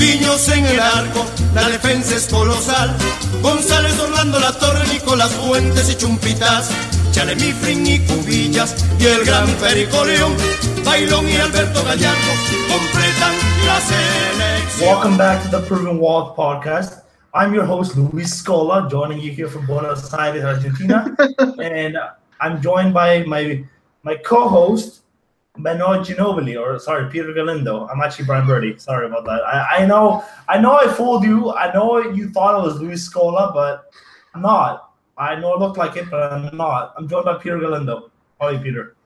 Cubiños en el arco, la defensa es colosal. González, Orlando, La Torre, Nicolás Fuentes y Chumpitas. Chale Mifrin y Cubillas y el gran Perico León. Bailón y Alberto Gallardo completan la selección. Welcome back to the Proven Walk podcast. I'm your host, Luis Scola, joining you here from Buenos Aires, Argentina. and I'm joined by my my co-host, Benoit Ginobili, or sorry, Peter Galindo. I'm actually Brian Bertie. Sorry about that. I, I know I know I fooled you. I know you thought it was Luis Scola, but I'm not. I know it looked like it, but I'm not. I'm joined by Peter Galindo. How Peter?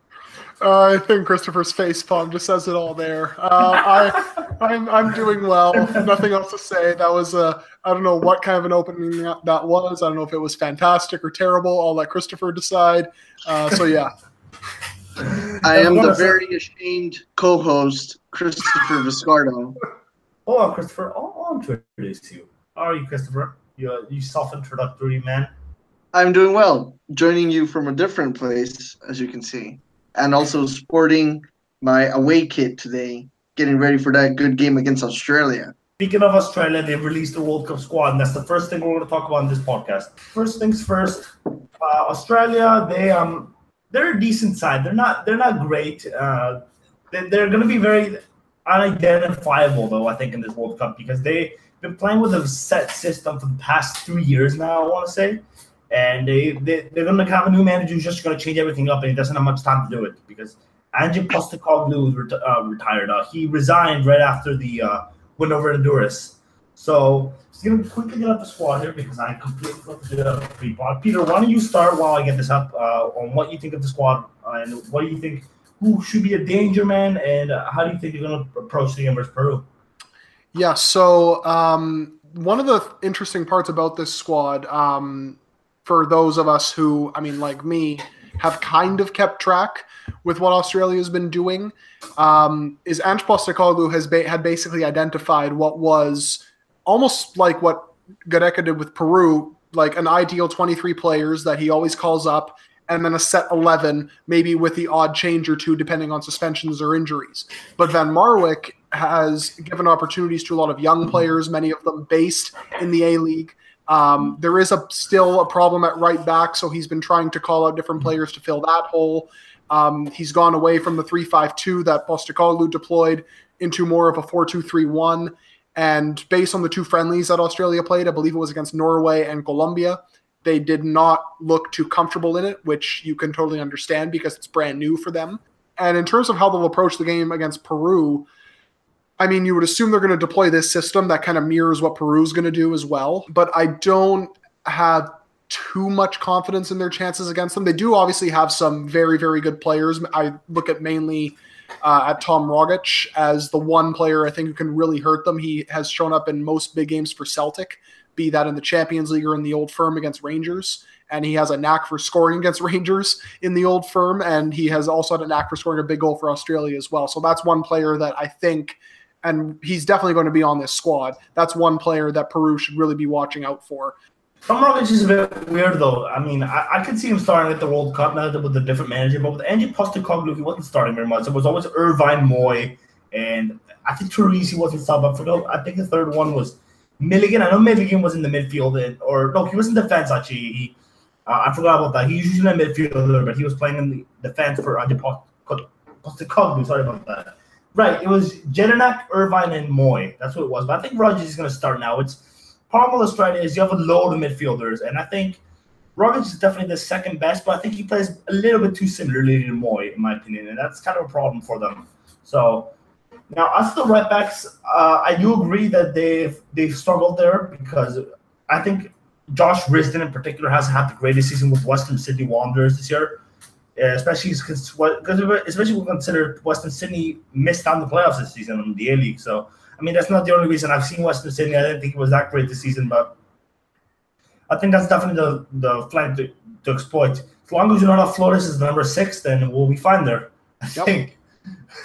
Uh, I think Christopher's face palm just says it all there. Uh, I, I'm, I'm doing well. Nothing else to say. That was a, I don't know what kind of an opening that was. I don't know if it was fantastic or terrible. I'll let Christopher decide. Uh, so yeah. I am the very ashamed co-host, Christopher Vizcardo. On, Christopher. I'll, I'll introduce you. How are you, Christopher? You, you self-introductory man. I'm doing well. Joining you from a different place, as you can see, and also sporting my away kit today, getting ready for that good game against Australia. Speaking of Australia, they've released the World Cup squad, and that's the first thing we're going to talk about in this podcast. First things first, uh, Australia, they um they're a decent side. They're not they're not great. Uh, they, they're going to be very unidentifiable though. I think in this World Cup because they've been playing with a set system for the past three years now. I want to say, and they, they they're going to have a new manager who's just going to change everything up, and he doesn't have much time to do it because Ange Postecoglou ret- uh, retired. Uh, he resigned right after the uh, win over Honduras. So just gonna quickly get up the squad here because I completely forgot to do that pre-pod. Peter, why don't you start while I get this up uh, on what you think of the squad uh, and what do you think who should be a danger man and uh, how do you think you're going to approach the game versus Peru? Yeah. So um, one of the interesting parts about this squad, um, for those of us who, I mean, like me, have kind of kept track with what Australia has been doing, um, is Ange Postecoglou has ba- had basically identified what was almost like what Gareca did with Peru, like an ideal 23 players that he always calls up, and then a set 11, maybe with the odd change or two depending on suspensions or injuries. But Van Marwijk has given opportunities to a lot of young players, many of them based in the A League. Um, there is a still a problem at right back, so he's been trying to call out different players to fill that hole. Um, he's gone away from the 3-5-2 that Postecoglou deployed into more of a 4-2-3-1. And based on the two friendlies that Australia played, I believe it was against Norway and Colombia, they did not look too comfortable in it, which you can totally understand because it's brand new for them. And in terms of how they'll approach the game against Peru, I mean, you would assume they're going to deploy this system that kind of mirrors what Peru's going to do as well. But I don't have too much confidence in their chances against them. They do obviously have some very, very good players. I look at mainly uh, at Tom Rogic as the one player I think who can really hurt them. He has shown up in most big games for Celtic, be that in the Champions League or in the Old Firm against Rangers. And he has a knack for scoring against Rangers in the Old Firm, and he has also had a knack for scoring a big goal for Australia as well. So that's one player that I think, and he's definitely going to be on this squad. That's one player that Peru should really be watching out for. Tom Rogic is a bit weird though. I mean, I, I could see him starting at the World Cup now with a different manager, but with Ange Postecoglou, he wasn't starting very much. It was always Irvine Mooy, and I think Troisi wasn't sub. I forgot. I think the third one was Milligan. I know Milligan was in the midfield, and, or no, he was in defense actually. He, uh, I forgot about that. He usually in the midfielder, but he was playing in the defense for Ange Postecoglou. Sorry about that. Right, it was Jedinak, Irvine, and Mooy. That's what it was. But I think Rogic is going to start now. It's problem with Australia is you have a load of midfielders, and I think Rogic is definitely the second best, but I think he plays a little bit too similarly to Mooy, in my opinion, and that's kind of a problem for them. So now, as the right backs, uh, I do agree that they've they've struggled there because I think Josh Risdon in particular has had the greatest season with Western Sydney Wanderers this year, uh, especially because especially when we consider Western Sydney missed out on the playoffs this season in the A League. So I mean, that's not the only reason I've seen Western Sydney. I didn't think it was that great this season, but I think that's definitely the, the flank to, to exploit. As long as that Flores is the number six, then we'll be fine there. I yep. think.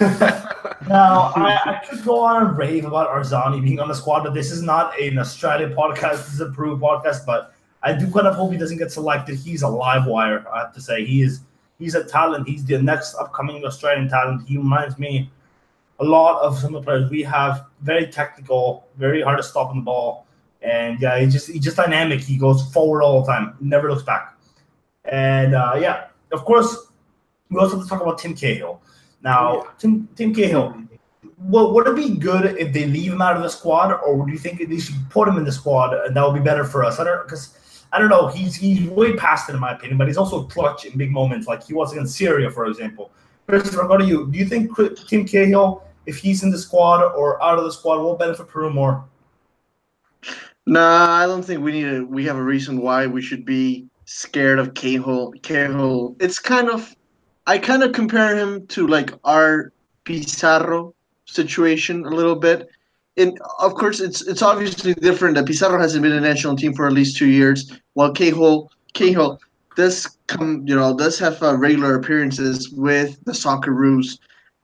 now, I, I, could go on and rave about Arzani being on the squad, but this is not an Australian podcast. This is a Peru podcast. But I do kind of hope he doesn't get selected. He's a live wire, I have to say. He is he's a talent. He's the next upcoming Australian talent. He reminds me a lot of some of the players we have very technical, very hard to stop on the ball, and yeah, he's just he's just dynamic. He goes forward all the time, never looks back, and uh, yeah, of course, we also have to talk about Tim Cahill. Now, oh, Tim Tim Cahill. Well, would it be good if they leave him out of the squad, or do you think they should put him in the squad and that would be better for us? I don't because I don't know. He's he's way past it in my opinion, but he's also clutch in big moments, like he was against Syria, for example. Christopher, what do you do? You think Tim Cahill, if he's in the squad or out of the squad, will benefit Peru more? Nah, I don't think we need to. We have a reason why we should be scared of Cahill. Cahill. It's kind of, I kind of compare him to like our Pizarro situation a little bit and of course, it's it's obviously different that Pizarro hasn't been in the national team for at least two years, while Cahill Cahill does come, you know, does have uh, regular appearances with the soccer Socceroos.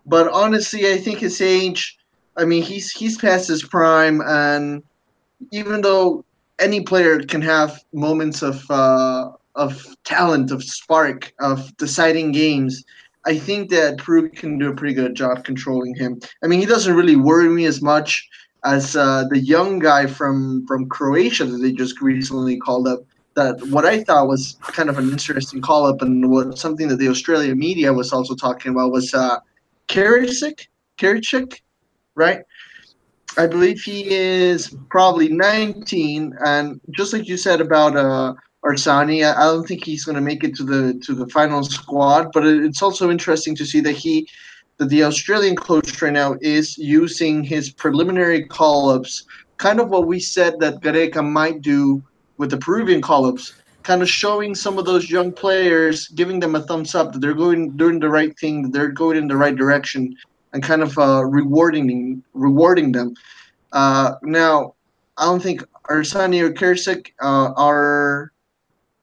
But honestly, I think his age, I mean, he's he's past his prime, and even though any player can have moments of uh, of talent, of spark, of deciding games, I think that Peru can do a pretty good job controlling him. I mean, he doesn't really worry me as much as uh, the young guy from from Croatia that they just recently called up. That what I thought was kind of an interesting call up, and what something that the Australian media was also talking about was uh, Karicic, Karicic, right? I believe he is probably 19, and just like you said about uh, Arzani. I, don't think he's going to make it to the to the final squad, but it's also interesting to see that he that the Australian coach right now is using his preliminary call-ups, kind of what we said that Gareca might do with the Peruvian call-ups, kind of showing some of those young players, giving them a thumbs up that they're going doing the right thing, that they're going in the right direction, and kind of uh, rewarding rewarding them. Uh, now, I don't think Arzani or Kersik uh, are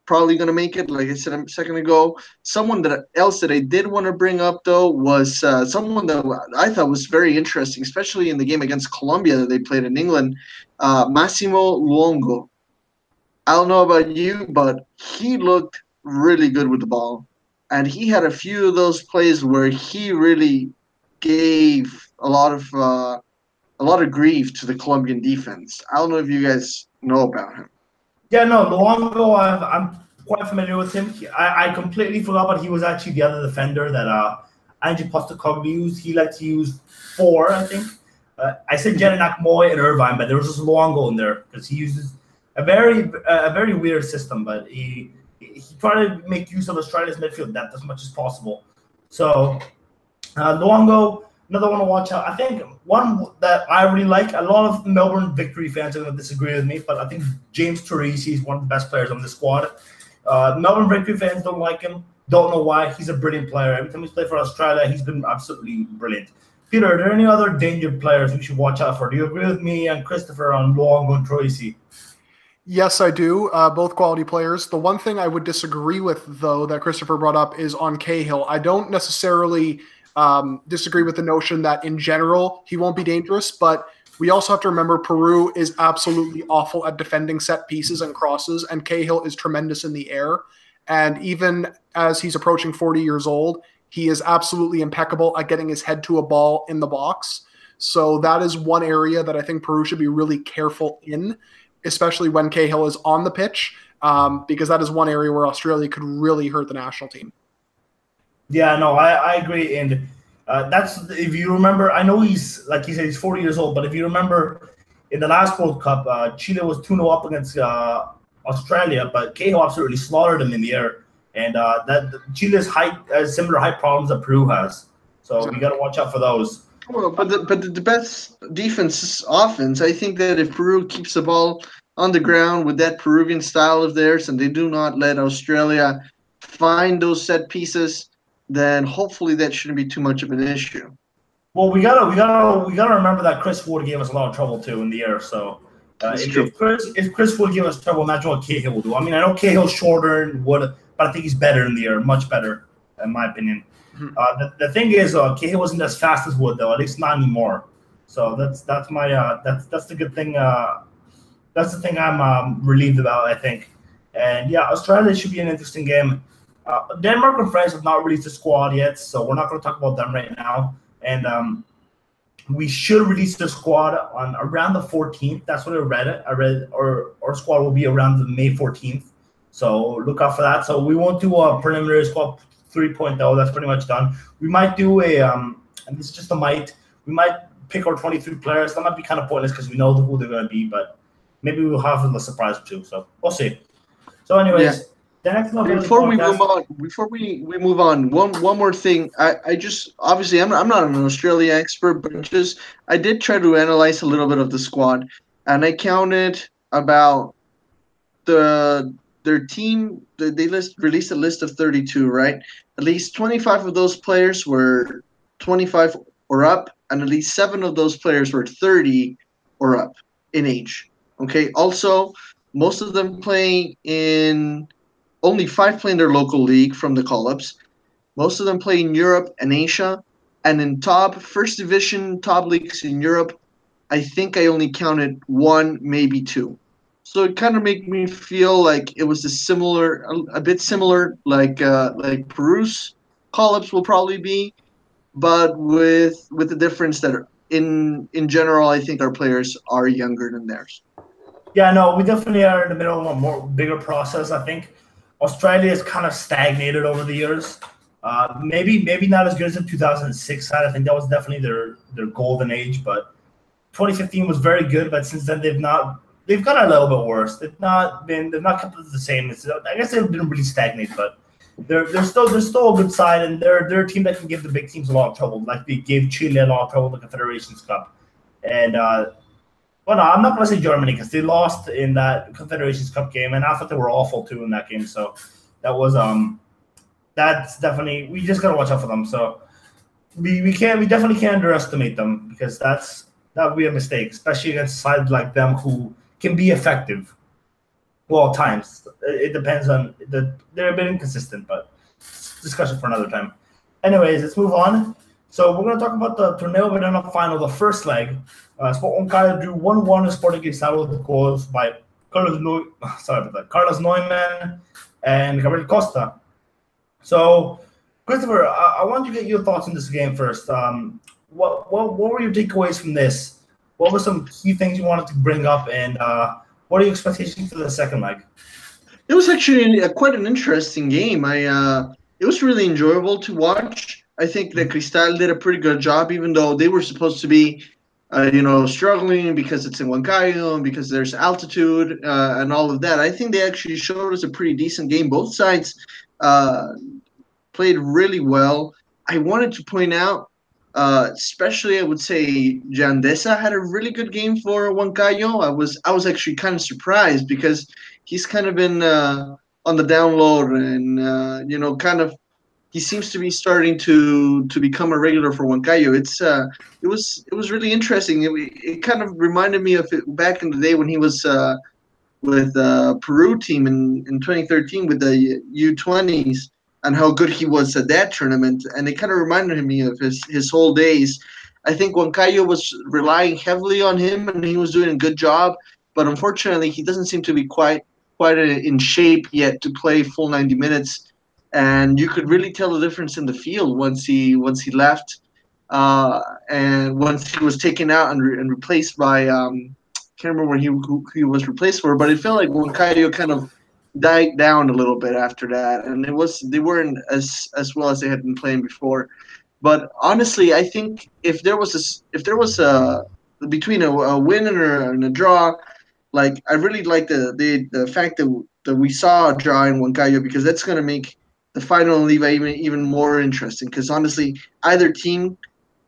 probably going to make it. Like I said a second ago, someone that else that I did want to bring up though was uh, someone that I thought was very interesting, especially in the game against Colombia that they played in England. Uh, Massimo Luongo. I don't know about you, but he looked really good with the ball, and he had a few of those plays where he really gave a lot of uh, a lot of grief to the Colombian defense. I don't know if you guys know about him. Yeah, no, Luongo, i am quite familiar with him. I, I completely forgot, but he was actually the other defender that uh, Ange Postecoglou used. He liked to use four, I think. Uh, I said Jedinak Mooy and Irvine, but there was just Luongo in there because he uses a very a very weird system, but he he tried to make use of Australia's midfield depth as much as possible. So uh, Luongo Another one to watch out. I think one that I really like. A lot of Melbourne Victory fans are going to disagree with me, but I think James Troisi is one of the best players on the squad. Uh, Melbourne Victory fans don't like him. Don't know why. He's a brilliant player. Every time he's played for Australia, he's been absolutely brilliant. Peter, are there any other danger players we should watch out for? Do you agree with me and Christopher on Luongo and Troisi? Yes, I do. Uh, both quality players. The one thing I would disagree with, though, that Christopher brought up is on Cahill. I don't necessarily um, disagree with the notion that in general he won't be dangerous, but we also have to remember Peru is absolutely awful at defending set pieces and crosses, and Cahill is tremendous in the air. And even as he's approaching 40 years old, he is absolutely impeccable at getting his head to a ball in the box. So that is one area that I think Peru should be really careful in, especially when Cahill is on the pitch, um, because that is one area where Australia could really hurt the national team. Yeah, no, I, I agree. And uh, that's if you remember, I know he's like he said he's 40 years old, but if you remember in the last World Cup, uh, Chile was 2 0 up against uh, Australia, but Cahill absolutely slaughtered them in the air. And uh, that Chile's height has similar height problems that Peru has. So we got to watch out for those. Well, but the, but the best defense offense, I think that if Peru keeps the ball on the ground with that Peruvian style of theirs and they do not let Australia find those set pieces, then hopefully that shouldn't be too much of an issue. Well, we gotta we gotta we gotta remember that Chris Wood gave us a lot of trouble too in the air. So uh, if, if, Chris if Chris Wood give us trouble, imagine what Cahill will do. I mean, I know Cahill's shorter and Wood, but I think he's better in the air, much better, in my opinion. Uh, the, the thing is, uh, Cahill wasn't as fast as Wood though, at least not anymore. So that's that's my uh, that's that's the good thing. Uh, that's the thing I'm um, relieved about. I think, and yeah, Australia should be an interesting game. Uh, Denmark and France have not released a squad yet, so we're not going to talk about them right now. And um, we should release the squad on around the 14th. That's what I read. I read our our squad will be around the May 14th. So look out for that. So we won't do a preliminary squad 3.0. That's pretty much done. We might do a um, and this is just a might. We might pick our 23 players. That might be kind of pointless because we know who they're going to be, but maybe we'll have a surprise too. So we'll see. So, anyways. Yeah. The next before we move on, before we, we move on, one one more thing. I, I just obviously I'm I'm not an Australia expert, but just I did try to analyze a little bit of the squad, and I counted about the their team. They list released a list of 32, right? At least 25 of those players were 25 or up, and at least seven of those players were 30 or up in age. Okay. Also, most of them playing in only five play in their local league from the call-ups. Most of them play in Europe and Asia, and in top first division top leagues in Europe, I think I only counted one, maybe two. So it kind of made me feel like it was a similar, a, a bit similar, like uh, like Peru's call-ups will probably be, but with with the difference that in in general, I think our players are younger than theirs. Yeah, no, we definitely are in the middle of a more bigger process. I think Australia has kind of stagnated over the years. Uh, maybe maybe not as good as the 2006 side. I think that was definitely their their golden age. But 2015 was very good. But since then they've not they've gotten a little bit worse. They've not been they've not kept it the same. It's, I guess they've been really stagnant, but they're they're still they're still a good side, and they're they're a team that can give the big teams a lot of trouble. Like they gave Chile a lot of trouble in the Confederations Cup, and uh, well, no, I'm not to say Germany because they lost in that Confederations Cup game, and I thought they were awful too in that game. So that was um, that's definitely we just got to watch out for them. So we we can't we definitely can't underestimate them because that's that would be a mistake, especially against sides like them who can be effective. Well, times it depends on the they're a bit inconsistent, but discussion for another time. Anyways, let's move on. So we're going to talk about the Torneo Verano final, the first leg. Uh, Sport Huancayo drew 1-1 Sporting Cristal with the goals by Carlos, Neu- sorry about that, Carlos Neumann and Gabriel Costa. So, Christopher, I, I want to get your thoughts on this game first. Um, what, what what were your takeaways from this? What were some key things you wanted to bring up, and uh, what are your expectations for the second leg? It was actually a, quite an interesting game. I uh, it was really enjoyable to watch. I think that Cristal did a pretty good job, even though they were supposed to be, uh, you know, struggling because it's in Huancayo and because there's altitude uh, and all of that. I think they actually showed us a pretty decent game. Both sides uh, played really well. I wanted to point out, uh, especially I would say Jean Deza had a really good game for Huancayo. I was I was actually kind of surprised because he's kind of been uh, on the download and uh, you know kind of he seems to be starting to to become a regular for Huancayo. It's uh, it was it was really interesting. It, it kind of reminded me of it back in the day when he was uh, with uh, Peru team in, in 2013 with the U20s and how good he was at that tournament. And it kind of reminded me of his his whole days. I think Huancayo was relying heavily on him, and he was doing a good job. But unfortunately, he doesn't seem to be quite quite in shape yet to play full 90 minutes and you could really tell the difference in the field once he once he left, uh, and once he was taken out and, re- and replaced by um, can't remember when he who he was replaced for, but it felt like Huancayo kind of died down a little bit after that, and it was they weren't as as well as they had been playing before. But honestly, I think if there was a if there was a between a, a win and a, and a draw, like I really like the the the fact that that we saw a draw in Huancayo because that's going to make the final leave even even more interesting because honestly, either team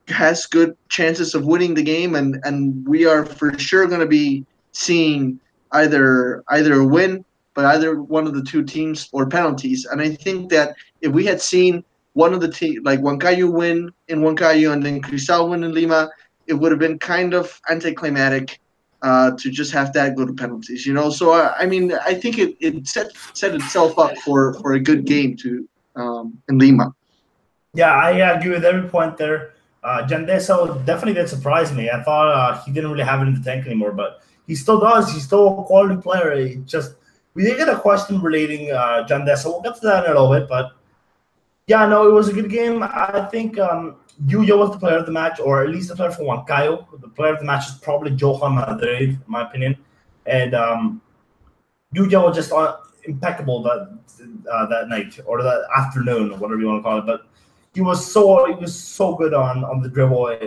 has good chances of winning the game, and and we are for sure going to be seeing either either a win, but either one of the two teams or penalties. And I think that if we had seen one of the team like Huancayo win in Huancayo and then Cristal win in Lima, it would have been kind of anticlimactic uh, to just have that go to penalties, you know. So uh, I mean, I think it, it set set itself up for for a good game to um, in Lima. Yeah, I agree with every point there. Uh, Jean Deza definitely did surprise me. I thought uh, he didn't really have it in the tank anymore, but he still does. He's still a quality player. He just we did get a question relating uh, Jean Deza. We'll get to that in a little bit, but yeah, no, it was a good game. I think um, Lliuya was the player of the match, or at least the player for Huancayo. The player of the match is probably Johan Madrid, in my opinion. And um, Lliuya was just uh, impeccable that uh, that night or that afternoon, or whatever you want to call it. But he was so he was so good on on the dribble.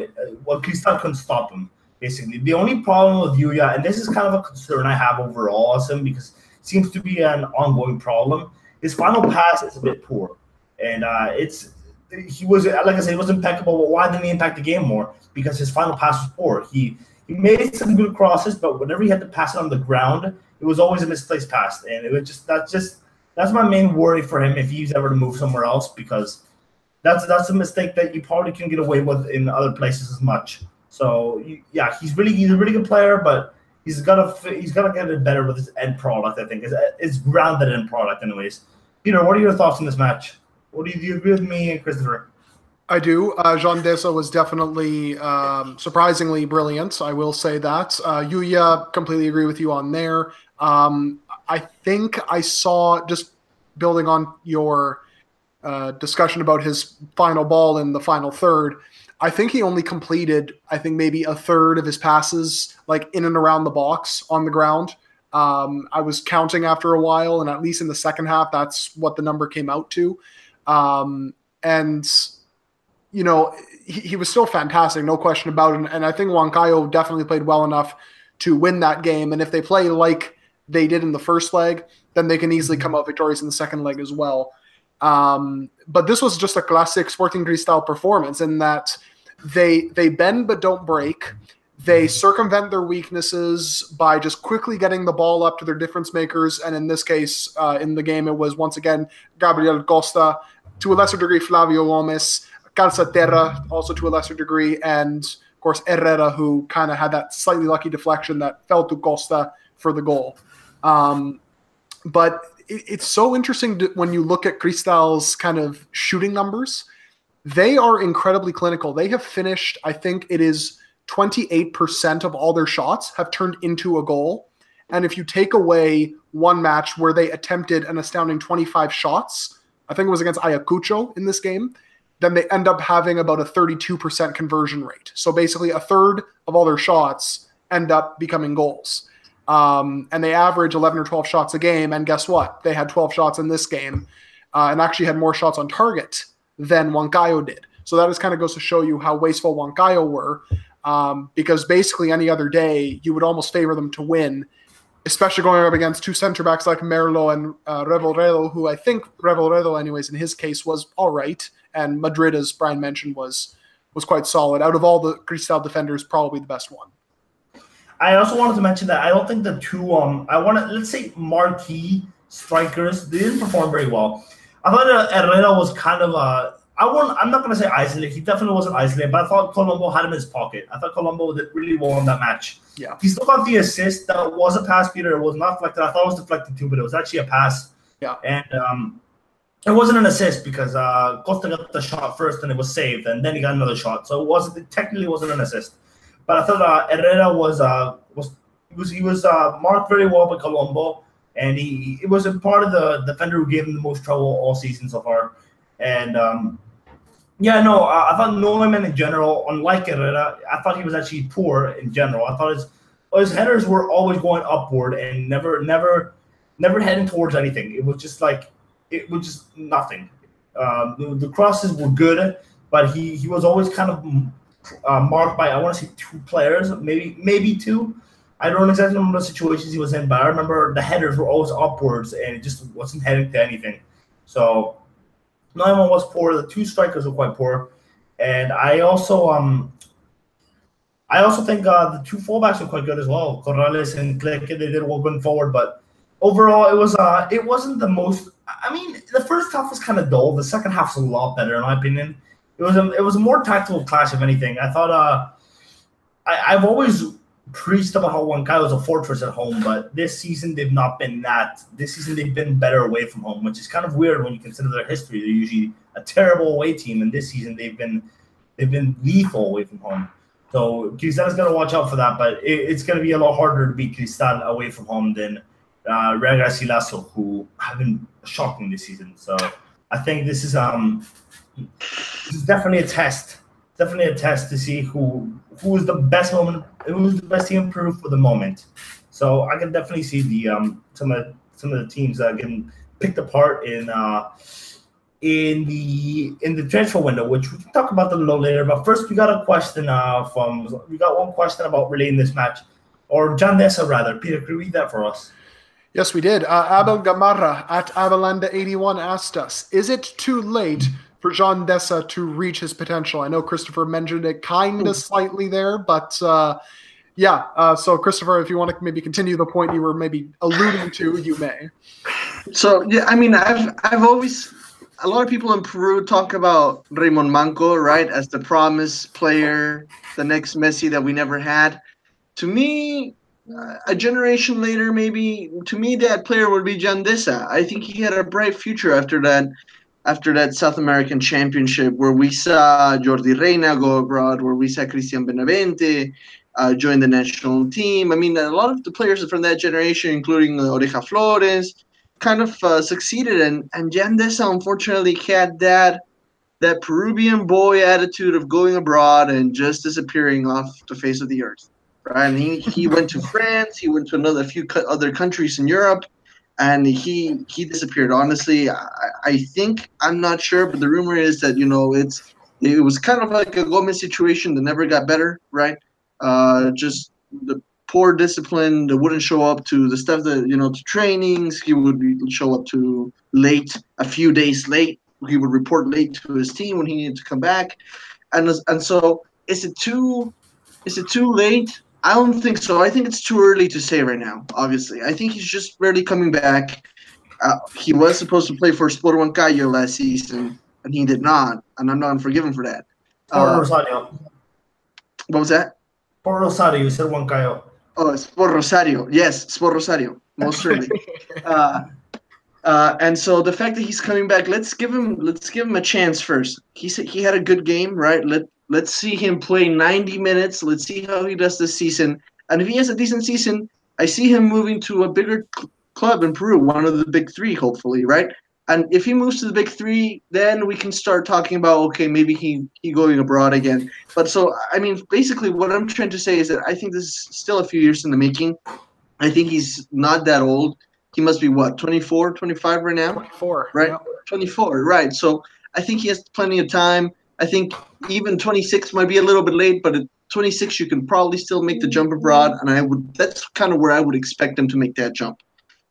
Well, Cristal couldn't stop him. Basically, the only problem with Lliuya, and this is kind of a concern I have overall him because seems to be an ongoing problem. His final pass is a bit poor, and uh, it's he was like I said, he was impeccable. But why didn't he impact the game more? Because his final pass was poor. He he made some good crosses, but whenever he had to pass it on the ground, it was always a misplaced pass, and it was just that's just that's my main worry for him if he's ever to move somewhere else because that's that's a mistake that you probably can get away with in other places as much. So yeah, he's really he's a really good player, but he's gotta he's gotta get it better with his end product. I think it's, it's grounded in product, anyways. Peter, what are your thoughts on this match? What do you, do you agree with me and Christopher? I do. Uh, Jean Deza was definitely um, surprisingly brilliant. I will say that. Uh, Lliuya, completely agree with you on there. Um, I think I saw just building on your uh, discussion about his final ball in the final third. I think he only completed, I think maybe a third of his passes, like in and around the box on the ground. Um, I was counting after a while, and at least in the second half, that's what the number came out to. Um, and you know, he, he, was still fantastic, no question about it. And I think Huancayo definitely played well enough to win that game. And if they play like they did in the first leg, then they can easily come out victorious in the second leg as well. Um, but this was just a classic Sporting Cristal performance in that they they bend but don't break. They circumvent their weaknesses by just quickly getting the ball up to their difference makers. And in this case, uh, in the game, it was once again Gabriel Costa, to a lesser degree, Flavio Gomez, Calcaterra, also to a lesser degree, and of course, Herrera, who kind of had that slightly lucky deflection that fell to Costa for the goal. Um, but it, it's so interesting to, when you look at Cristal's kind of shooting numbers. They are incredibly clinical. They have finished, I think it is 28% of all their shots have turned into a goal. And if you take away one match where they attempted an astounding 25 shots, I think it was against Ayacucho in this game, then they end up having about a 32% conversion rate. So basically, a third of all their shots end up becoming goals. Um, and they average 11 or 12 shots a game. And guess what? They had 12 shots in this game uh, and actually had more shots on target than Huancayo did. So that just kind of goes to show you how wasteful Huancayo were. Um, because basically, any other day, you would almost favor them to win, especially going up against two center backs like Merlo and uh, Revoredo, who I think Revoredo, anyways, in his case, was all right. And Madrid, as Brian mentioned, was was quite solid. Out of all the Cristal defenders, probably the best one. I also wanted to mention that I don't think the two um I want to let's say marquee strikers they didn't perform very well. I thought uh, Herrera was kind of a I won't I'm not gonna say isolated. He definitely wasn't isolated, but I thought Colombo had him in his pocket. I thought Colombo did really well in that match. Yeah, he still got the assist. That was a pass, Peter. It was not deflected. I thought it was deflected too, but it was actually a pass. Yeah, and um, it wasn't an assist because uh, Costa got the shot first and it was saved, and then he got another shot. So it wasn't it technically wasn't an assist. But I thought uh, Herrera was uh, was he was he was uh, marked very well by Colombo, and he it was a part of the defender who gave him the most trouble all season so far. And um, yeah, no, I, I thought Neumann in general, unlike Herrera, I thought he was actually poor in general. I thought his his headers were always going upward and never never never heading towards anything. It was just like it was just nothing. Um, the, the crosses were good, but he he was always kind of uh, marked by I want to say two players, maybe maybe two. I don't exactly remember the situations he was in, but I remember the headers were always upwards and it just wasn't heading to anything. So Neumann was poor. The two strikers were quite poor, and I also um I also think uh, the two fullbacks were quite good as well. Corrales and Click, they did well going forward, but overall it was uh it wasn't the most. I mean, the first half was kind of dull. The second half was a lot better, in my opinion it was a it was a more tactical clash if anything. I thought uh I, I've always preached about how Huancayo was a fortress at home, but this season they've not been that. This season they've been better away from home, which is kind of weird when you consider their history. They're usually a terrible away team, and this season they've been they've been lethal away from home. So Cristal's got to watch out for that, but it, it's going to be a lot harder to beat Cristal away from home than uh, Garcilaso, who have been shocking this season. So I think this is um this is definitely a test definitely a test to see who who is the best moment, who's the best team improved for the moment. So I can definitely see the um some of some of the teams that getting picked apart in uh in the in the transfer window, which we can talk about a little later. But first, we got a question uh from we got one question about relating this match, or Jean Deza rather. Peter, could you read that for us? Yes, we did. Uh, Abel Gamarra at Avalanda81 asked us Is it too late for Jean Deza to reach his potential? I know Christopher mentioned it kind of slightly there, but uh, yeah. Uh, so, Christopher, if you want to maybe continue the point you were maybe alluding to, you may. So, yeah, I mean, I've, I've always, a lot of people in Peru talk about Reimond Manco, right, as the promise player, the next Messi that we never had. To me, a generation later, maybe to me that player would be John Dessa. I think he had a bright future after that, after that South American Championship, where we saw Yordy Reyna go abroad, where we saw Cristian Benavente uh, join the national team. I mean, a lot of the players from that generation, including uh, Oreja Flores, kind of uh, succeeded, and and Jean Deza unfortunately had that that Peruvian boy attitude of going abroad and just disappearing off the face of the earth right? And he, he went to France, he went to another few other countries in Europe, and he he disappeared. Honestly, I, I think I'm not sure, but the rumor is that you know it's it was kind of like a Gomez situation that never got better, right? Uh, just the poor discipline that wouldn't show up to the stuff that you know to trainings. He would show up to late, a few days late. He would report late to his team when he needed to come back, and and so is it too is it too late I don't think so. I think it's too early to say right now. Obviously, I think he's just barely coming back. Uh, he was supposed to play for Sport Huancayo last season, and he did not, and I'm not him for that. Sport uh, Rosario. What was that? Sport Rosario. You said Huancayo. Oh, Sport Rosario. Yes, Sport Rosario. Most certainly. uh, uh, and so the fact that he's coming back, let's give him let's give him a chance first. He said he had a good game, right? Let Let's see him play 90 minutes. Let's see how he does this season. And if he has a decent season, I see him moving to a bigger cl- club in Peru, one of the big three, hopefully, right? And if he moves to the big three, then we can start talking about okay, maybe he he going abroad again. But so I mean, basically, what I'm trying to say is that I think this is still a few years in the making. I think he's not that old. He must be what 24, 25 right now. 24, right? 24, right? So I think he has plenty of time. I think even 26 might be a little bit late, but at 26 you can probably still make the jump abroad, and I would that's kind of where I would expect him to make that jump.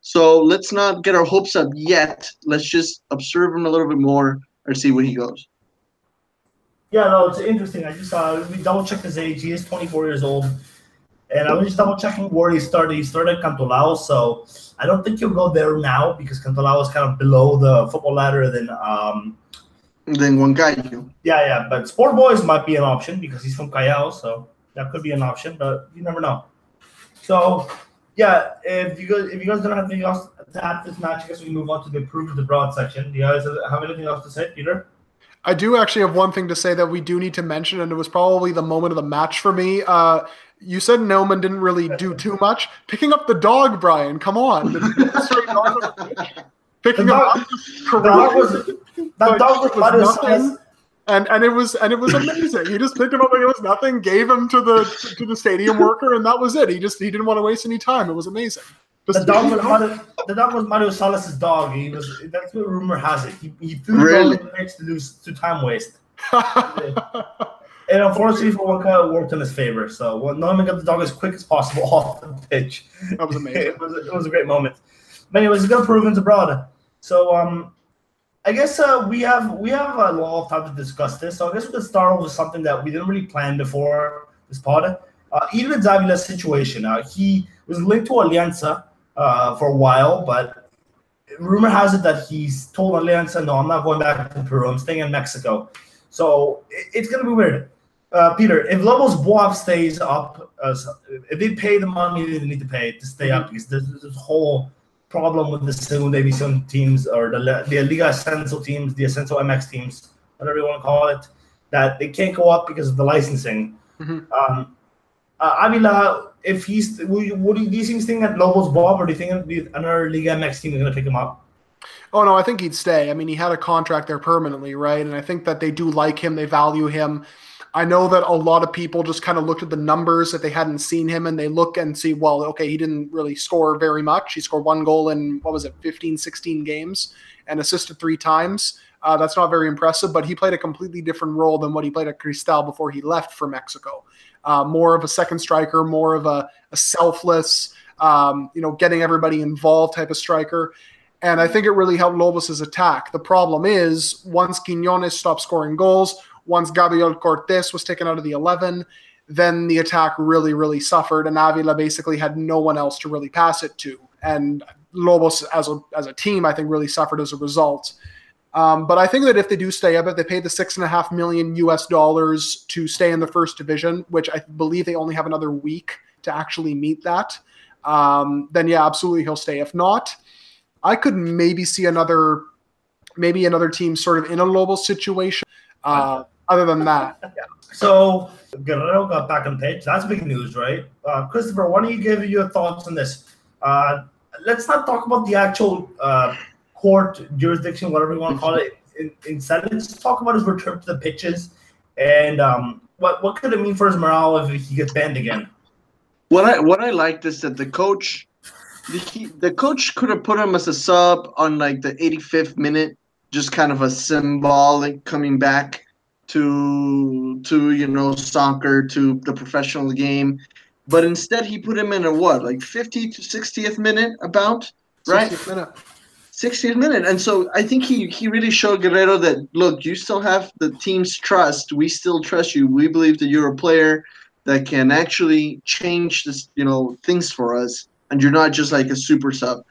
So let's not get our hopes up yet. Let's just observe him a little bit more and see where he goes. Yeah, no, it's interesting. I just uh, we double checked his age. He is 24 years old, and I was just double checking where he started. He started Cantolao, so I don't think he'll go there now because Cantolao is kind of below the football ladder than um, than Huancayo. Yeah, yeah, but Sport Boys might be an option because he's from Callao, so that could be an option, but you never know. So, yeah, if you guys if you guys don't have anything else to add to this match, I guess we can move on to the proof of the broad section. Do you guys have anything else to say, Peter? I do actually have one thing to say that we do need to mention, and it was probably the moment of the match for me. Uh, you said Neumann didn't really do too much. Picking up the dog, Brian, come on. Picking the dog, up the dog was that dog was nothing. And, and it was and it was amazing. he just picked him up like it was nothing, gave him to the to the stadium worker, and that was it. He just he didn't want to waste any time. It was amazing. Just, the dog was Mario, the dog was Mario Salas's dog. He was that's what rumor has it. He, he threw really? the dog to lose to time waste. and unfortunately for one guy, it worked in his favor. So well, Neumann got the dog as quick as possible off the pitch. That was amazing. it, was, it was a great moment. But anyways, it's good proven abroad. So um I guess uh, we have we have a lot of time to discuss this. So I guess we could start with something that we didn't really plan before this pod. Uh, Irven Ávila's situation. Uh, he was linked to Alianza uh, for a while, but rumor has it that he's told Alianza, "No, I'm not going back to Peru. I'm staying in Mexico." So it, it's gonna be weird. Uh, Peter, if Lobos BUAP stays up, uh, if they pay the money they need to pay to stay up, because there's this whole problem with the Segunda División teams or the, the Liga Ascenso teams, the Ascenso MX teams, whatever you want to call it, that they can't go up because of the licensing. Mm-hmm. Um, uh, Avila, if he's, would you, would you, do you think staying at Lobos BUAP, or do you think another Liga MX team is going to pick him up? Oh no, I think he'd stay. I mean, he had a contract there permanently, right? And I think that they do like him, they value him. I know that a lot of people just kind of looked at the numbers if they hadn't seen him and they look and see, well, okay, he didn't really score very much. He scored one goal in, what was it, 15, 16 games and assisted three times. Uh, that's not very impressive, but he played a completely different role than what he played at Cristal before he left for Mexico. Uh, more of a second striker, more of a, a selfless, um, you know, getting everybody involved type of striker. And I think it really helped Lobos' attack. The problem is once Quiñones stopped scoring goals, once Gabriel Cortes was taken out of the 11, then the attack really, really suffered. And Avila basically had no one else to really pass it to. And Lobos as a, as a team, I think, really suffered as a result. Um, but I think that if they do stay up, if they paid the six and a half million US dollars to stay in the first division, which I believe they only have another week to actually meet that, um, then yeah, absolutely he'll stay. If not, I could maybe see another, maybe another team sort of in a Lobos situation. Uh, other than that, yeah. So Guerrero got back on pitch. That's big news, right? Uh, Christopher, why don't you give your thoughts on this? Uh, let's not talk about the actual uh, court jurisdiction, whatever you want to call it. Instead, let's talk about his return to the pitches and um, what what could it mean for his morale if he gets banned again. What I what I liked is that the coach, the, the coach could have put him as a sub on like the 85th minute, just kind of a symbolic coming back to to you know soccer to the professional game, but instead he put him in a what like 50 to 60th minute about right? 60th minute. 60th minute. And so i think he he really showed guerrero that look you still have the team's trust. We still trust you. We believe that you're a player that can actually change this you know things for us. And you're not just like a super sub.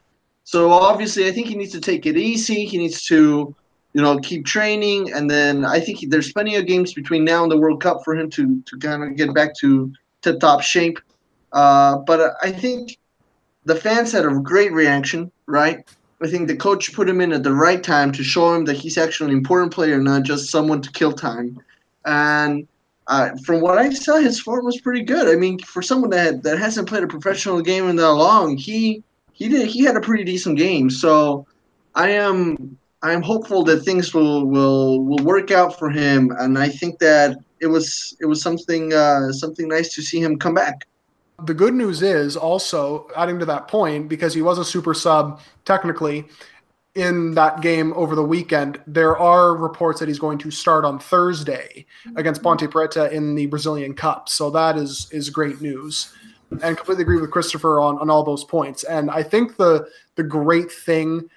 So obviously i think he needs to take it easy. He needs to you know, keep training, and then I think there's plenty of games between now and the World Cup for him to to kind of get back to to top shape. Uh, but I think the fans had a great reaction, right? I think the coach put him in at the right time to show him that he's actually an important player, not just someone to kill time. And uh, from what I saw, his form was pretty good. I mean, for someone that that hasn't played a professional game in that long, he he did he had a pretty decent game. So I am I'm hopeful that things will will will work out for him, and I think that it was it was something uh, something nice to see him come back. The good news is also adding to that point because he was a super sub technically in that game over the weekend. There are reports that he's going to start on Thursday against Ponte Preta in the Brazilian Cup, so that is is great news. And completely agree with Christopher on, on all those points. And I think the the great thing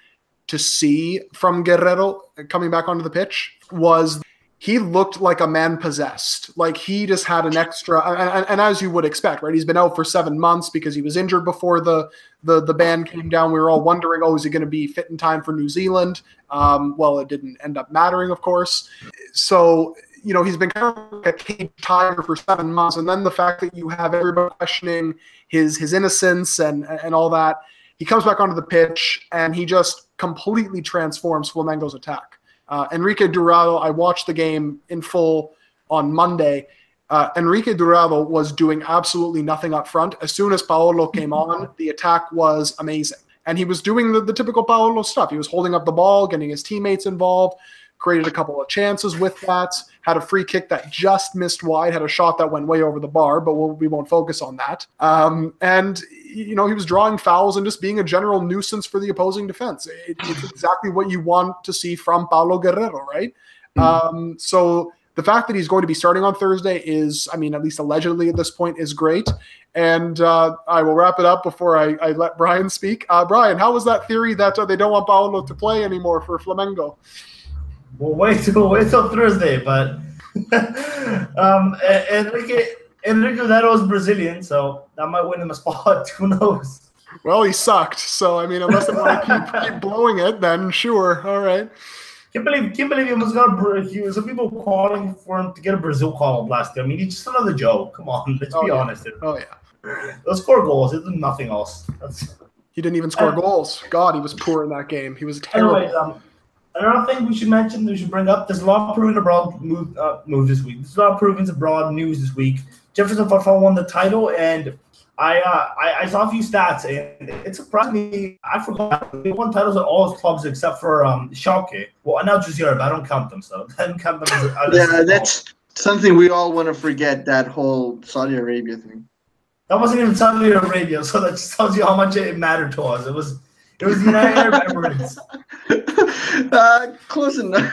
to see from Guerrero coming back onto the pitch was he looked like a man possessed. Like he just had an extra, and, and, as you would expect, right? He's been out for seven months because he was injured before the the the ban came down. We were all wondering, oh, is he going to be fit in time for New Zealand? Um, well, it didn't end up mattering, of course. So you know he's been kind of like a cage tiger for seven months, and then the fact that you have everybody questioning his his innocence and and all that he comes back onto the pitch and he just completely transforms Flamengo's attack. Uh, Henrique Dourado, I watched the game in full on Monday. Uh, Henrique Dourado was doing absolutely nothing up front. As soon as Paolo came on, the attack was amazing. And he was doing the, the typical Paolo stuff. He was holding up the ball, getting his teammates involved, created a couple of chances with that, had a free kick that just missed wide, had a shot that went way over the bar, but we'll, we will not focus on that. Um, and, you know, he was drawing fouls and just being a general nuisance for the opposing defense. It, it's exactly what you want to see from Paolo Guerrero, right? Mm-hmm. Um, so the fact that he's going to be starting on Thursday is, I mean, at least allegedly at this point, is great. And uh, I will wrap it up before I, I let Brian speak. Uh, Brian, how was that theory that uh, they don't want Paolo to play anymore for Flamengo? We'll wait till wait till Thursday, but um, Enrique Enrique is Brazilian, so that might win him a spot. Who knows? Well, he sucked. So I mean, unless they want to keep, keep blowing it, then sure, all right. Can't believe, can't believe he was gonna. He was some people calling for him to get a Brazil call last year. I mean, he's just another joke. Come on, let's oh, be yeah. honest. Here. Oh yeah. Those score goals. He did nothing else. That's... He didn't even score goals. God, he was poor in that game. He was terrible. Anyways, um, Another thing we should mention, we should bring up, there's a lot of proven abroad move, uh, move this week. There's a lot of proven abroad news this week. Jefferson Farfán won the title, and I, uh, I, I saw a few stats, and it surprised me. I forgot they won titles at all his clubs except for um, Schalke. Well, and now Jazeera, but I don't count them, so I don't count them. As, as yeah, that's Something we all want to forget that whole Saudi Arabia thing. That wasn't even Saudi Arabia, so that just tells you how much it mattered to us. It was it was the United Arab Emirates. uh, close enough.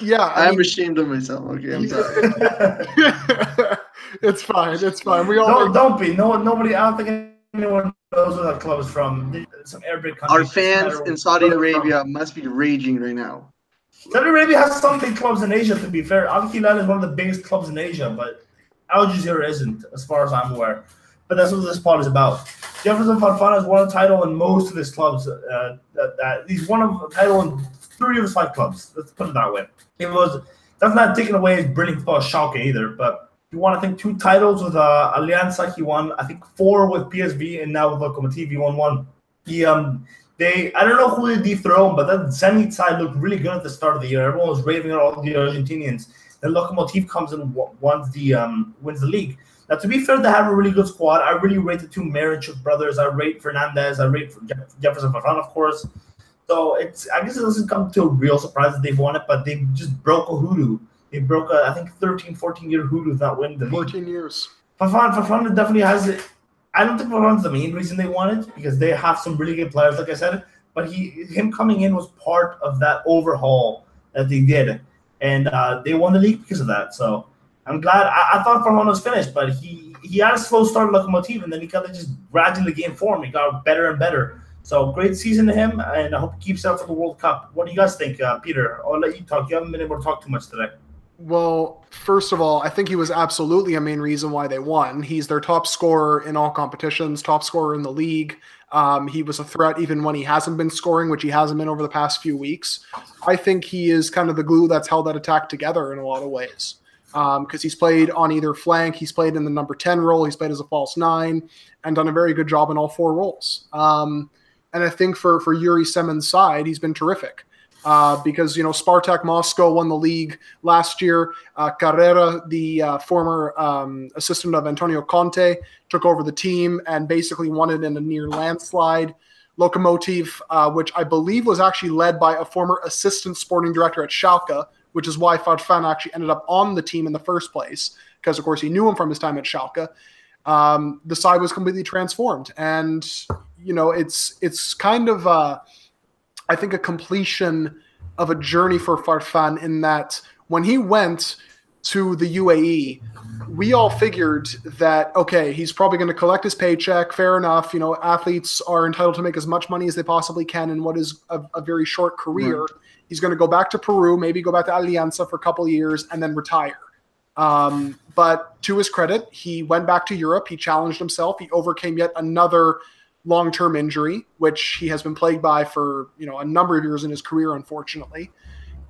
Yeah, I I'm mean, ashamed of myself. Okay, I'm sorry. it's fine. It's fine. We all no, don't be. No, nobody. I don't think anyone knows where that club is from. Some Arabic country. Our fans in Saudi where from. Arabia must be raging right now. Saudi Arabia has some big clubs in Asia. To be fair, Al Hilal is one of the biggest clubs in Asia, but Al Jazeera isn't, as far as I'm aware. But that's what this pod is about. Jefferson Farfan has won a title in most of his clubs. Uh, that, that he's won a title in three of his five clubs. Let's put it that way. It was that's not taking away his brilliant football Schalke either. But you want to think two titles with uh, Alianza. He won I think four with PSV and now with Lokomotiv he won one. He um they I don't know who they dethroned, but that Zenit side looked really good at the start of the year. Everyone was raving at all the Argentinians. Then Lokomotiv comes and wins the um wins the league. Now, to be fair, they have a really good squad. I really rate the two Miranchuk brothers. I rate Fernandes. I rate Jefferson Farfan, of course. So it's I guess it doesn't come to a real surprise that they've won it, but they just broke a hoodoo. They broke a I think 13, 14 year hoodoo that winning the league. 14 years. Farfan, Farfan definitely has it. I don't think Farfan's the main reason they won it because they have some really good players, like I said. But he, him coming in was part of that overhaul that they did, and uh, they won the league because of that. So I'm glad. I, I thought Farfan was finished, but he he had a slow start at Lokomotiv, and then he kind of just gradually gained form. He got better and better. So great season to him, and I hope he keeps up for the World Cup. What do you guys think, uh, Peter? I'll let you talk. You haven't been able to talk too much today. Well, first of all, I think he was absolutely a main reason why they won. He's their top scorer in all competitions, top scorer in the league. Um, he was a threat even when he hasn't been scoring, which he hasn't been over the past few weeks. I think he is kind of the glue that's held that attack together in a lot of ways. Because he's played on either flank, he's played in the number 10 role, he's played as a false nine, and done a very good job in all four roles. Um, and I think for, for Yuri Semin's side, he's been terrific. Uh, because you know Spartak Moscow won the league last year. Uh, Carrera, the uh, former um, assistant of Antonio Conte, took over the team and basically won it in a near landslide. Lokomotiv, uh, which I believe was actually led by a former assistant sporting director at Schalke, which is why Farfan actually ended up on the team in the first place, because of course he knew him from his time at Schalke. Um, the side was completely transformed, and you know it's it's kind of. Uh, I think a completion of a journey for Farfan in that when he went to the UAE, we all figured that okay, he's probably going to collect his paycheck. Fair enough, you know, athletes are entitled to make as much money as they possibly can in what is a, a very short career. Right. He's going to go back to Peru, maybe go back to Alianza for a couple years, and then retire. Um, but to his credit, he went back to Europe. He challenged himself. He overcame yet another long-term injury, which he has been plagued by for you know a number of years in his career, unfortunately.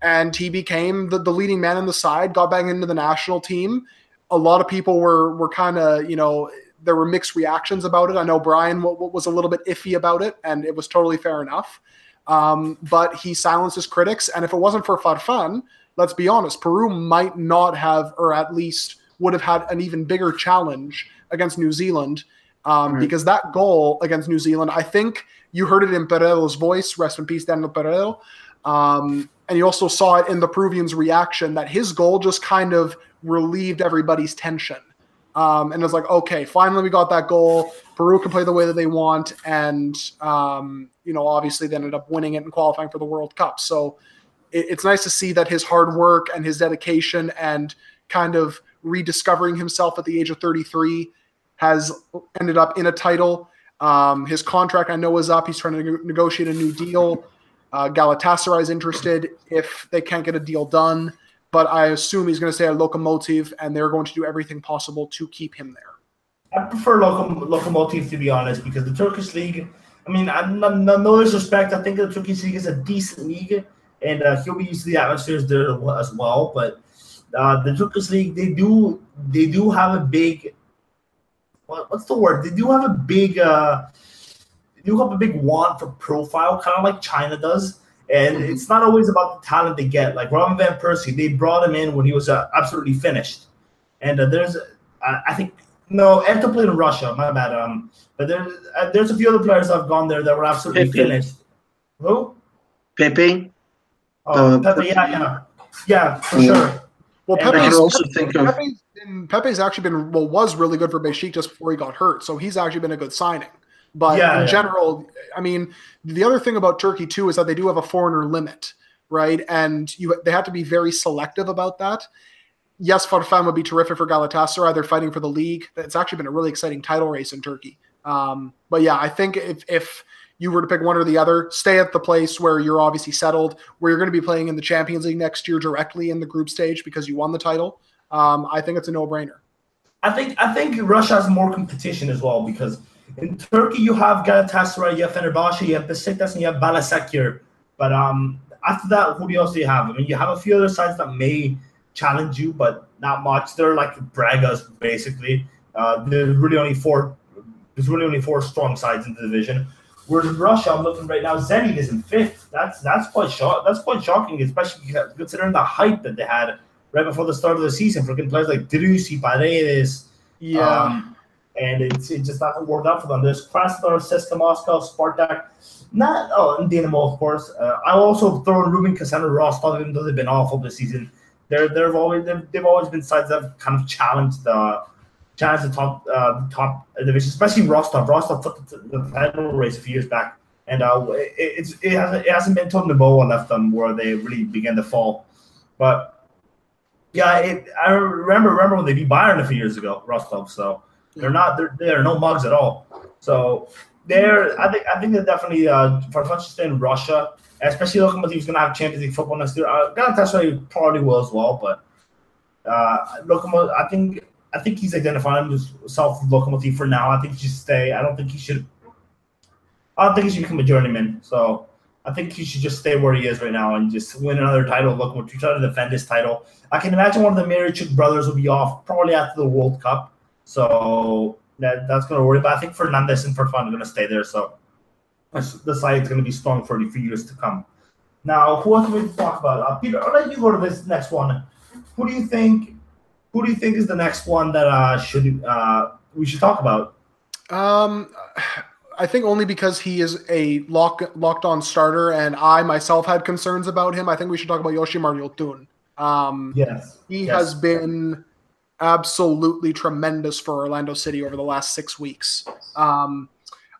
And he became the, the leading man in the side, got back into the national team. A lot of people were were kind of you know there were mixed reactions about it. I know Brian was a little bit iffy about it, and it was totally fair enough. Um, but he silenced his critics, and if it wasn't for Farfan, let's be honest, Peru might not have, or at least would have had an even bigger challenge against New Zealand um, right. because that goal against New Zealand, I think you heard it in Peredo's voice. Rest in peace, Daniel Peredo. Um, and you also saw it in the Peruvians' reaction that his goal just kind of relieved everybody's tension. Um, and it was like, okay, finally we got that goal. Peru can play the way that they want, and um, you know, obviously they ended up winning it and qualifying for the World Cup. So it, it's nice to see that his hard work and his dedication and kind of rediscovering himself at the age of 33 has ended up in a title. Um, his contract, I know, is up. He's trying to negotiate a new deal. Uh, Galatasaray is interested if they can't get a deal done, but I assume he's going to stay at Lokomotiv, and they're going to do everything possible to keep him there. I prefer Lokomotiv to be honest, because the Turkish league. I mean, I'm no, no, no disrespect. I think the Turkish league is a decent league, and uh, he'll be used to the atmospheres there as well. But uh, the Turkish league, they do they do have a big what's the word? They do have a big, uh, they do have a big want for profile, kind of like China does. And mm-hmm. it's not always about the talent they get. Like Robin van Persie, they brought him in when he was uh, absolutely finished. And uh, there's, uh, I think, no, Enter played in Russia. My bad. Um, but there's uh, there's a few other players that have gone there that were absolutely Pepe. finished. Who? Pepe. Oh, Uh, Pepe, yeah, yeah. Yeah, for sure. Well, And I Pepe's, can also think of- Pepe's, been, Pepe's actually been well was really good for Besiktas before he got hurt, so he's actually been a good signing. But Yeah, in yeah. general, I mean, the other thing about Turkey too is that they do have a foreigner limit, right? And you they have to be very selective about that. Yes, Farfan would be terrific for Galatasaray. They're fighting for the league. It's actually been a really exciting title race in Turkey. Um, but yeah, I think if if you were to pick one or the other, stay at the place where you're obviously settled, where you're going to be playing in the Champions League next year directly in the group stage because you won the title. Um, I think it's a no-brainer. I think I think Russia has more competition as well because in Turkey you have Galatasaray, you have Fenerbahce, you have Besiktas, and you have Basaksehir. But um, after that, who else do you have? I mean, you have a few other sides that may challenge you, but not much. They're like Bragas basically. Uh, there's really only four. There's really only four strong sides in the division. Whereas in Russia, I'm looking right now, Zenit is in fifth. That's that's quite shock. That's quite shocking, especially considering the hype that they had right before the start of the season for players like Driussi, Paredes, um, and it's, it just hasn't worked out for them. There's Krasnodar, CSKA Moscow, Spartak, not oh, and Dynamo, of course. Uh, I also throw in Rubin Kazan and Rostov, even though they've been awful this season. They're they've always they've, they've always been sides that have kind of challenged the challenged the top uh, the top division, especially Rostov. Rostov took the, title race a few years back, and uh, it, it's it hasn't it hasn't been until Novoa left them where they really began to fall. But yeah, it, I remember remember when they beat Bayern a few years ago, Rostov. So they're not they're they're no mugs at all. So they're I think I think they're definitely uh for to stay in Russia, especially Lokomotiv is gonna have Champions League football next year. Uh, Galatasaray probably will as well, but uh Lokomotiv I think I think he's identifying himself with Lokomotiv for now. I think he should stay. I don't think he should I don't think he should become a journeyman. So I think he should just stay where he is right now and just win another title. Look, to try to defend his title. I can imagine one of the Miranchuk brothers will be off probably after the World Cup, so that, that's going to worry. But I think Fernandes and Farfan are going to stay there, so the side is going to be strong for the few years to come. Now, who else we talk about? Uh, Peter, I'll let you go to this next one. Who do you think? Who do you think is the next one that uh, should uh, we should talk about? Um, I think only because he is a lock, locked on starter, and I myself had concerns about him. I think we should talk about Yoshimar Yotun. Um, Yes, he yes. has been absolutely tremendous for Orlando City over the last six weeks. Um,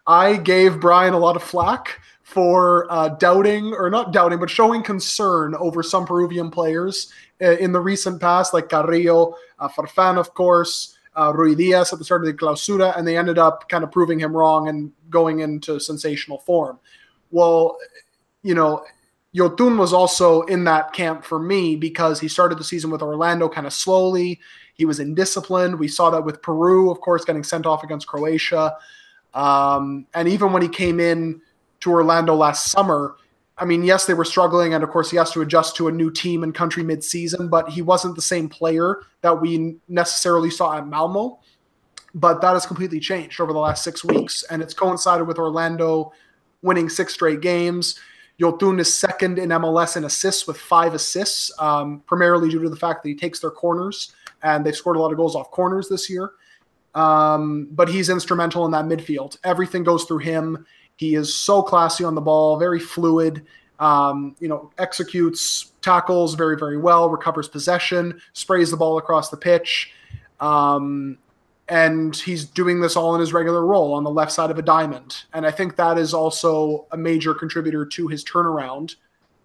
I gave Brian a lot of flack for uh, doubting, or not doubting, but showing concern over some Peruvian players uh, in the recent past, like Carrillo, uh, Farfan, of course, uh, Ruidíaz at the start of the clausura, and they ended up kind of proving him wrong and going into sensational form. Well, you know, Yotun was also in that camp for me because he started the season with Orlando kind of slowly. He was indisciplined. We saw that with Peru, of course, getting sent off against Croatia. Um, and even when he came in to Orlando last summer, I mean, yes, they were struggling, and of course, he has to adjust to a new team and country mid-season. But he wasn't the same player that we necessarily saw at Malmo. But that has completely changed over the last six weeks, and it's coincided with Orlando winning six straight games. Yotun is second in MLS in assists with five assists, um, primarily due to the fact that he takes their corners, and they've scored a lot of goals off corners this year. Um, but he's instrumental in that midfield. Everything goes through him. He is so classy on the ball, very fluid. Um, you know, executes tackles very, very well, recovers possession, sprays the ball across the pitch. Um, and he's doing this all in his regular role on the left side of a diamond. And I think that is also a major contributor to his turnaround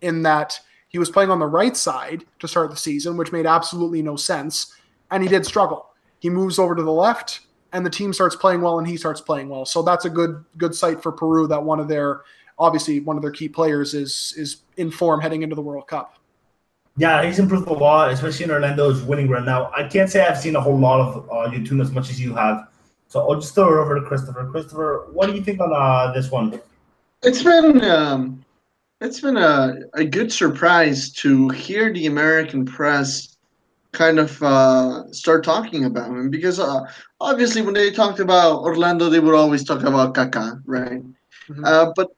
in that he was playing on the right side to start the season, which made absolutely no sense. And he did struggle. He moves over to the left and the team starts playing well and he starts playing well. So that's a good good sight for Peru that one of their obviously one of their key players is is in form heading into the World Cup. Yeah, he's improved a lot, especially in Orlando's winning run. Now, I can't say I've seen a whole lot of uh, Yotun as much as you have. So I'll just throw it over to Christopher. Christopher, what do you think on uh, this one? It's been um, it's been a, a good surprise to hear the American press kind of uh, start talking about him because uh, obviously when they talked about Orlando, they would always talk about Kaká, right? Mhm. Uh, but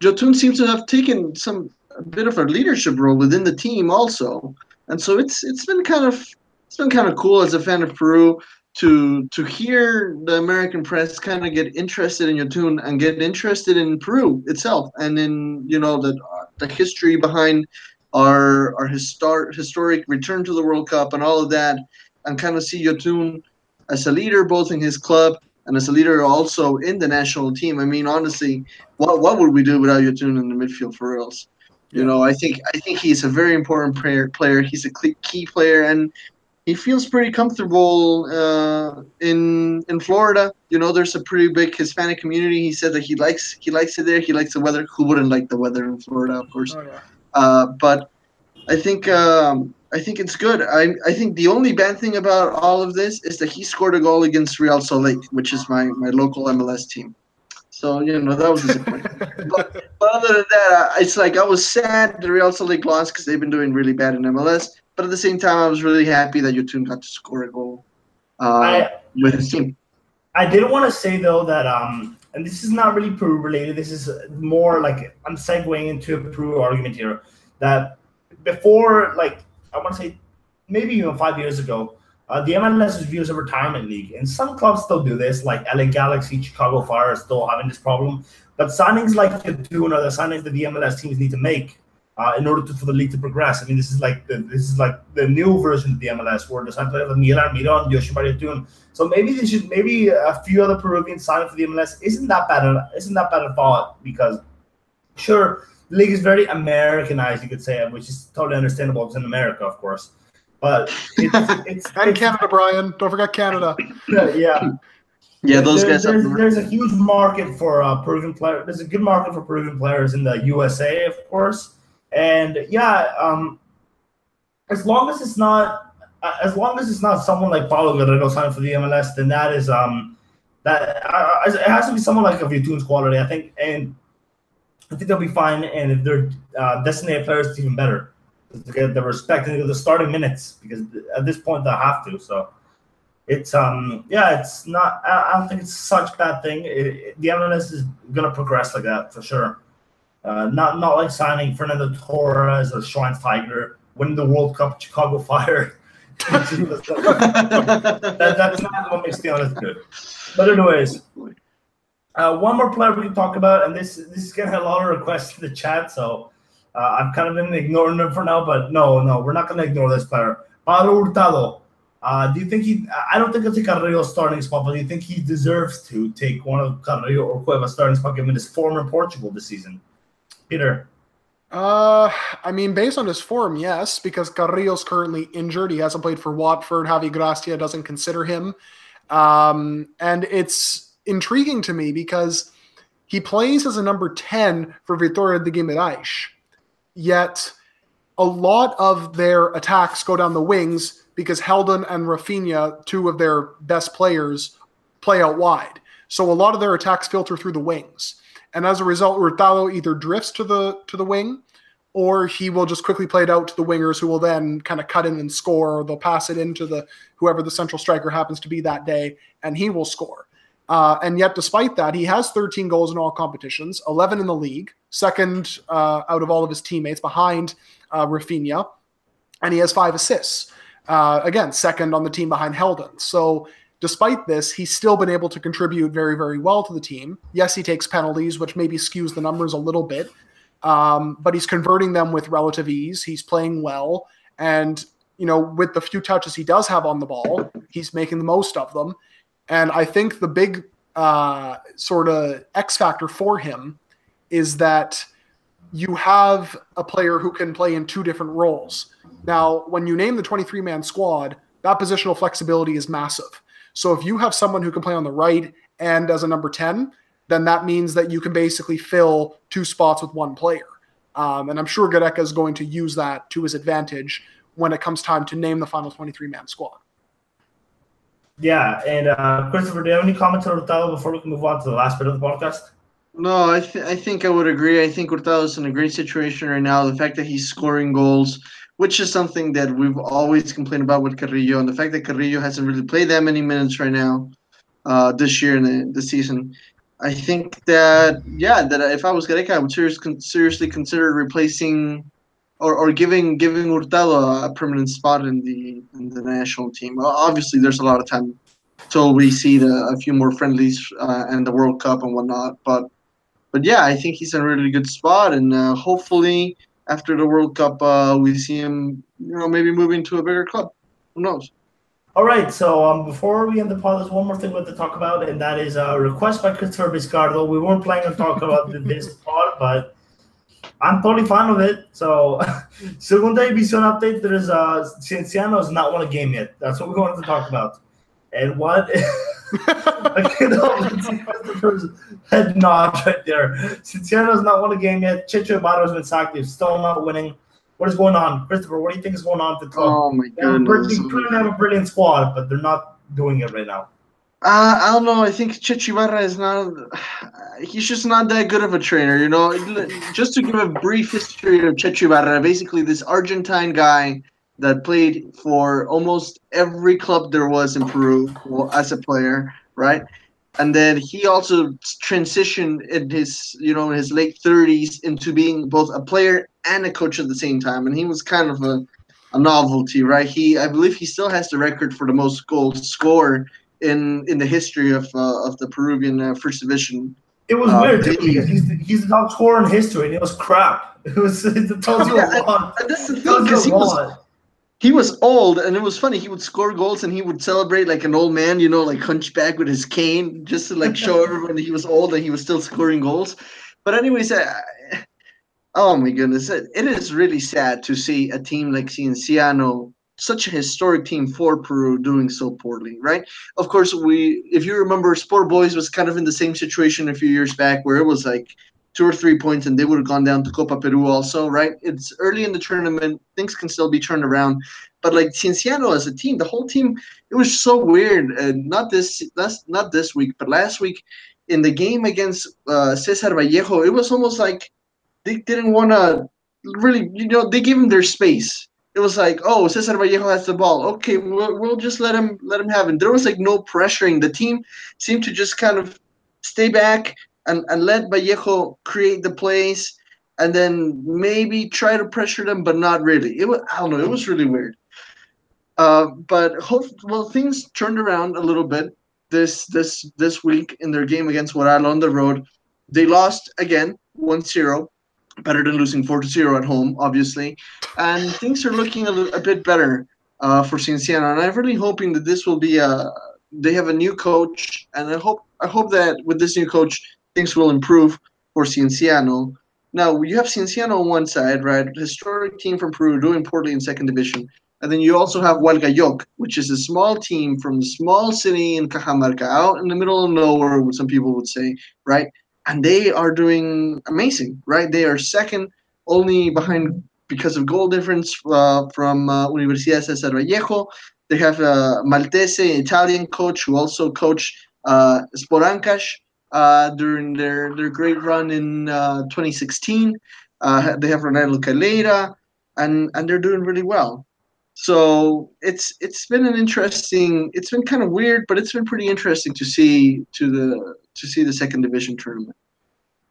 Yotun seems to have taken some a bit of a leadership role within the team also, and so it's it's been kind of it's been kind of cool as a fan of Peru to to hear the American press kind of get interested in Yotun and get interested in Peru itself and in you know the the history behind our our historic historic return to the World Cup and all of that, and kind of see Yotun as a leader both in his club and as a leader also in the national team. I mean, honestly, what what would we do without Yotun in the midfield for reals? You know, I think I think he's a very important player. Player, he's a key player, and he feels pretty comfortable uh, in in Florida. You know, there's a pretty big Hispanic community. He said that he likes he likes it there. He likes the weather. Who wouldn't like the weather in Florida, of course? Oh, yeah. Uh, but I think um, I think it's good. I I think the only bad thing about all of this is that he scored a goal against Real Salt Lake, which is my my local MLS team. So you know that was disappointing. but, but, other than that, it's like I was sad the Real Salt Lake lost because they've been doing really bad in MLS. But at the same time, I was really happy that Yotun got to score a goal uh, I, with his team. I did want to say though that um, and this is not really Peru related. This is more like I'm segueing into a Peru argument here. That before, like I want to say, maybe even five years ago, uh, the MLS is viewed as a retirement league, and some clubs still do this, like LA Galaxy, Chicago Fire, are still having this problem. But signings like are the signings that the MLS teams need to make uh, in order to, for the league to progress. I mean, this is like the, this is like the new version of the MLS where the sign players like Miguel Almiron, Yoshimar Yotun. So maybe they should maybe a few other Peruvians signing for the MLS isn't that bad. Isn't that bad at all? Because sure, the league is very Americanized, you could say, which is totally understandable. It's in America, of course. But it's, it's and it's, Canada, Brian. Don't forget Canada. yeah. Yeah, those there, guys. There's, there's, a huge market for uh, Peruvian players. There's a good market for Peruvian players in the USA, of course. And yeah, um, as long as it's not, as long as it's not someone like Paolo Guerrero signing for the MLS, then that is um, that uh, it has to be someone like of Yotun's quality, I think, and I think they'll be fine. And if they're uh, designated players, it's even better to get the respect and the starting minutes because at this point they have to. So it's um yeah, it's not. I, don't think it's such a bad thing. It, it, the MLS is gonna progress like that for sure. Uh, not not like signing Fernando Torres or Schweinsteiger, winning the World Cup Chicago Fire. that, that's not what makes MLS good. But anyways, uh, one more player we can talk about, and this this is getting a lot of requests in the chat, so uh, I've kind of been ignoring them for now. But no, no, we're not going to ignore this player, Paolo Hurtado. Uh, do you think he? I don't think he'll take starting spot, but do you think he deserves to take one of Carrillo or Cueva's starting spot given his form in Portugal this season? Peter. Uh, I mean, based on his form, yes, because Carrillo's currently injured. He hasn't played for Watford. Javi Gracia doesn't consider him. Um, and it's intriguing to me because he plays as a number 10 for Vitória de Guimarães. Yet a lot of their attacks go down the wings because Heldon and Rafinha, two of their best players, play out wide. So a lot of their attacks filter through the wings and as a result, Hurtado either drifts to the to the wing, or he will just quickly play it out to the wingers, who will then kind of cut in and score. Or they'll pass it into the whoever the central striker happens to be that day, and he will score. Uh, and yet, despite that, he has 13 goals in all competitions, 11 in the league, second uh, out of all of his teammates behind uh, Rafinha, and he has five assists. Uh, again, second on the team behind Heldon. So Despite this, he's still been able to contribute very, very well to the team. Yes, he takes penalties, which maybe skews the numbers a little bit, um, but he's converting them with relative ease. He's playing well, and you know, with the few touches he does have on the ball, he's making the most of them. And I think the big uh, sort of X factor for him is that you have a player who can play in two different roles. Now, when you name the 23 man squad, that positional flexibility is massive. So if you have someone who can play on the right and as a number 10, then that means that you can basically fill two spots with one player. Um, and I'm sure Gareca is going to use that to his advantage when it comes time to name the final 23 man squad. Yeah, and uh, Christopher, do you have any comments on Hurtado before we can move on to the last bit of the podcast? No, I, th- I think I would agree. I think is in a great situation right now. The fact that he's scoring goals, which is something that we've always complained about with Carrillo, and the fact that Carrillo hasn't really played that many minutes right now uh, this year the, the season. I think that yeah, that if I was Gareca, I would serious, seriously consider replacing or, or giving giving Hurtado a permanent spot in the in the national team. Obviously, there's a lot of time till we see the, a few more friendlies uh, and the World Cup and whatnot. But but yeah, I think he's in a really good spot, and uh, hopefully after the World Cup, uh, we see him, you know, maybe moving to a bigger club. Who knows? All right, so um, before we end the pod, there's one more thing we have to talk about, and that is a request by Christopher Vizcardo. We weren't planning on talking about this pod, but I'm totally fine with it. So, Segunda División update, there's uh, Cienciano has not won a game yet. That's what we wanted to talk about. And what? okay, no, let's see Christopher's head nod right there. Cienciano has not won a game yet. Checho been sacked. They're still not winning. What is going on, Christopher? What do you think is going on with the club? Oh my god. They goodness. brilliant- have a brilliant squad, but they're not doing it right now. Uh, I don't know. I think Checho Ibarra is not. He's just not that good of a trainer, you know. Just to give a brief history of Checho Ibarra, basically this Argentine guy that played for almost every club there was in Peru as a player, right? And then he also transitioned in his, you know, in his late thirties into being both a player and a coach at the same time, and he was kind of a, a novelty, right? He, I believe, he still has the record for the most goals scored in in the history of uh, of the Peruvian uh, first division. It was Uh, weird too, because he's he's the top scorer in history, and it was crap. It was it tells you a lot. And that's the thing, tells because you he was. He was old, and it was funny. He would score goals, and he would celebrate like an old man, you know, like hunchback with his cane, just to like show everyone that he was old and he was still scoring goals. But anyways, I, oh my goodness, it, it is really sad to see a team like Cienciano, such a historic team for Peru, doing so poorly, right? Of course, we, if you remember, Sport Boys was kind of in the same situation a few years back, where it was like two or three points, and they would have gone down to Copa Peru also, right? It's early in the tournament; things can still be turned around. But like Cienciano as a team, the whole team, it was so weird. Uh, not this, that's not this week, but last week in the game against uh, Cesar Vallejo, it was almost like they didn't want to really, you know, they gave him their space. It was like, oh, Cesar Vallejo has the ball. Okay, we'll, we'll just let him let him have it. There was like no pressuring. The team seemed to just kind of stay back and, and let Vallejo create the plays, and then maybe try to pressure them, but not really. It was I don't know. It was really weird. Uh, but hope well things turned around a little bit this this this week in their game against Guaral on the road. They lost again 1-0, better than losing 4-0 at home, obviously. And things are looking a, li- a bit better uh, for Cienciano. And I'm really hoping that this will be a they have a new coach, and I hope I hope that with this new coach things will improve for Cienciano. Now you have Cienciano on one side, right? Historic team from Peru doing poorly in second division. And then you also have Hualgayoc, which is a small team from a small city in Cajamarca, out in the middle of nowhere, what some people would say, right? And they are doing amazing, right? They are second only behind because of goal difference uh, from uh, Universidad Cesar Vallejo. They have a Maltese Italian coach who also coached uh, Sport Ancash uh, during their, their great run in uh, 2016. Uh, they have Ronaldo Calera, and, and they're doing really well. So it's it's been an interesting. It's been kind of weird, but it's been pretty interesting to see to the to see the second division tournament.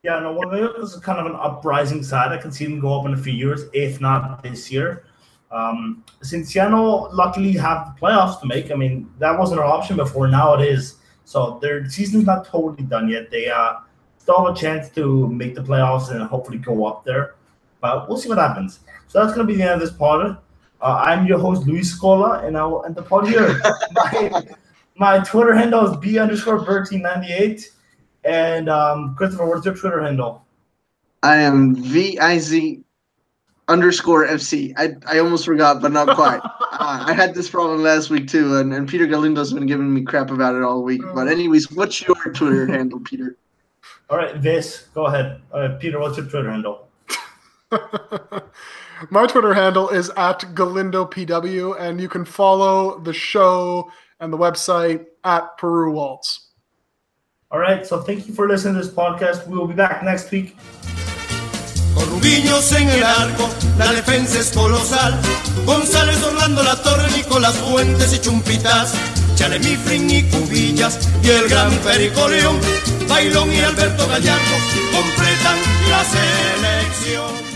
Yeah, no, well, this is kind of an uprising side. I can see them go up in a few years, if not this year. Um, Cienciano luckily have the playoffs to make. I mean, that wasn't an option before. Now it is. So their season's not totally done yet. They uh, still have a chance to make the playoffs and hopefully go up there. But we'll see what happens. So that's going to be the end of this pod. Uh, I'm your host, Luis Scola, and I will end the pod here. my, my Twitter handle is B underscore Bertie98. And um, Christopher, what's your Twitter handle? I am V I Z underscore FC. I, I almost forgot, but not quite. uh, I had this problem last week too, and, and Peter Galindo's been giving me crap about it all week. But anyways, what's your Twitter handle, Peter? All right, Vis, go ahead. All right, Peter, what's your Twitter handle? My Twitter handle is at GalindoPW, and you can follow the show and the website at Peru Waltz. All right, so thank you for listening to this podcast. We will be back next week. Con Rubiños en el arco, la defensa es colosal. González, Orlando, La Torre, Nicolás Fuentes y Chumpitas. Chalemifrin y Cubillas y el gran Perico León. Bailón y Alberto Gallardo completan la selección.